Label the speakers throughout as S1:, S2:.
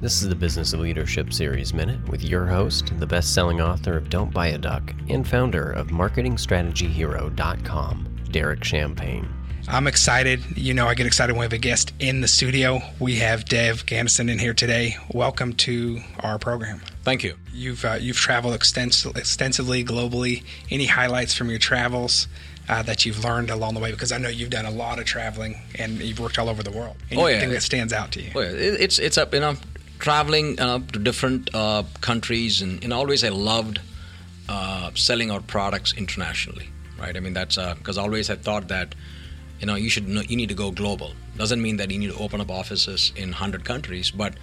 S1: This is the Business of Leadership Series Minute with your host, the best selling author of Don't Buy a Duck and founder of MarketingStrategyHero.com, Derek Champagne.
S2: I'm excited. You know, I get excited when we have a guest in the studio. We have Dev Ganesan in here today. Welcome to our program.
S3: Thank you.
S2: You've uh, you've traveled extens- extensively globally. Any highlights from your travels uh, that you've learned along the way? Because I know you've done a lot of traveling and you've worked all over the world. Anything
S3: oh yeah,
S2: that stands out to you?
S3: Oh yeah, it, it's it's up you know traveling uh, to different uh, countries and, and always I loved uh, selling our products internationally. Right. I mean that's because always I thought that you know you should know, you need to go global. Doesn't mean that you need to open up offices in hundred countries, but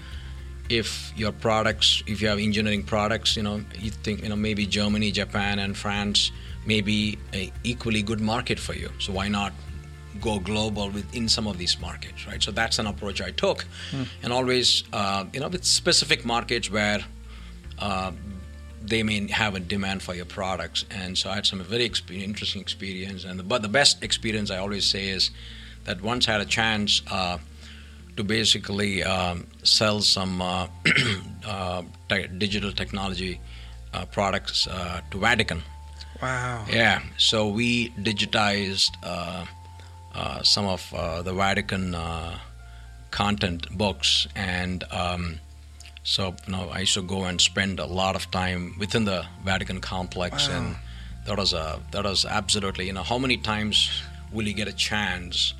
S3: if your products, if you have engineering products, you know, you think, you know, maybe Germany, Japan, and France may be a equally good market for you. So why not go global within some of these markets, right? So that's an approach I took, mm. and always, uh, you know, with specific markets where uh, they may have a demand for your products. And so I had some very exp- interesting experience. And the, but the best experience I always say is that once I had a chance. Uh, to basically um, sell some uh, uh, digital technology uh, products uh, to Vatican.
S2: Wow.
S3: Yeah. So we digitized some of the Vatican content books, and um, so you know I used to go and spend a lot of time within the Vatican complex, wow. and that was a that was absolutely you know how many times will you get a chance?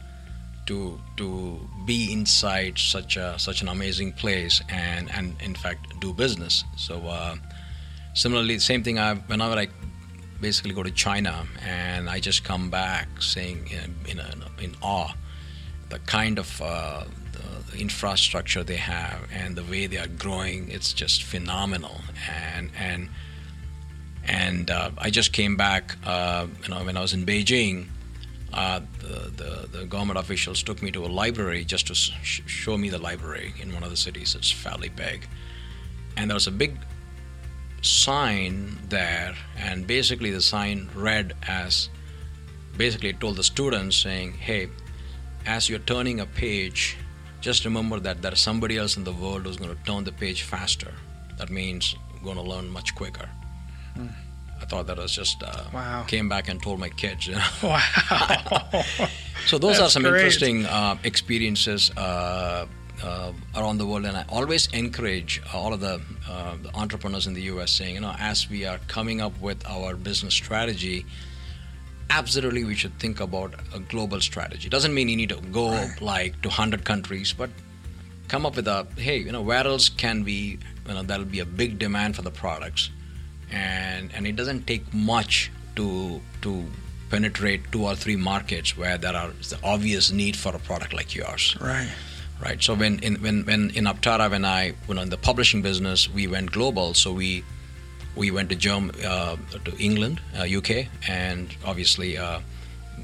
S3: to to be inside such a such an amazing place and and in fact do business. So uh, similarly, same thing. I whenever I basically go to China and I just come back saying in in, a, in awe the kind of uh, the infrastructure they have and the way they are growing. It's just phenomenal and and and uh, I just came back. Uh, you know, when I was in Beijing uh, the, the, the, government officials took me to a library just to sh- show me the library in one of the cities. It's fairly big. And there was a big sign there, and basically the sign read as basically it told the students saying, hey, as you're turning a page, just remember that there's somebody else in the world who's going to turn the page faster. That means going to learn much quicker. Hmm. I thought that was just uh, wow. Came back and told my kids. You know?
S2: Wow.
S3: so those are some great. interesting uh, experiences uh, uh, around the world, and I always encourage all of the, uh, the, entrepreneurs in the U.S. saying, you know, as we are coming up with our business strategy. Absolutely, we should think about a global strategy. Doesn't mean you need to go right. like to hundred countries, but come up with a hey, you know, where else can we, you know, that'll be a big demand for the products and and it doesn't take much to to penetrate two or three markets where there are the obvious need for a product like yours.
S2: Right.
S3: Right. So when in when, when in Aptara when I when in the publishing business we went global. So we we went to Germ uh, to England, uh, UK, and obviously a uh,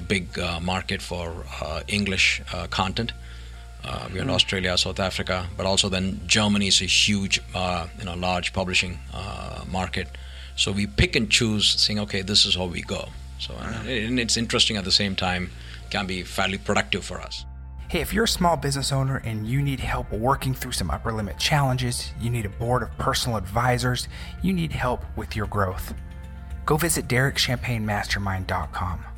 S3: big uh, market for uh, English uh, content. Uh, we went mm. Australia, South Africa, but also then Germany is a huge, uh, you know, large publishing uh, market. So we pick and choose, saying, okay, this is how we go. So and it's interesting at the same time, can be fairly productive for us.
S4: Hey, if you're a small business owner and you need help working through some upper limit challenges, you need a board of personal advisors, you need help with your growth, go visit DerekChampagneMastermind.com.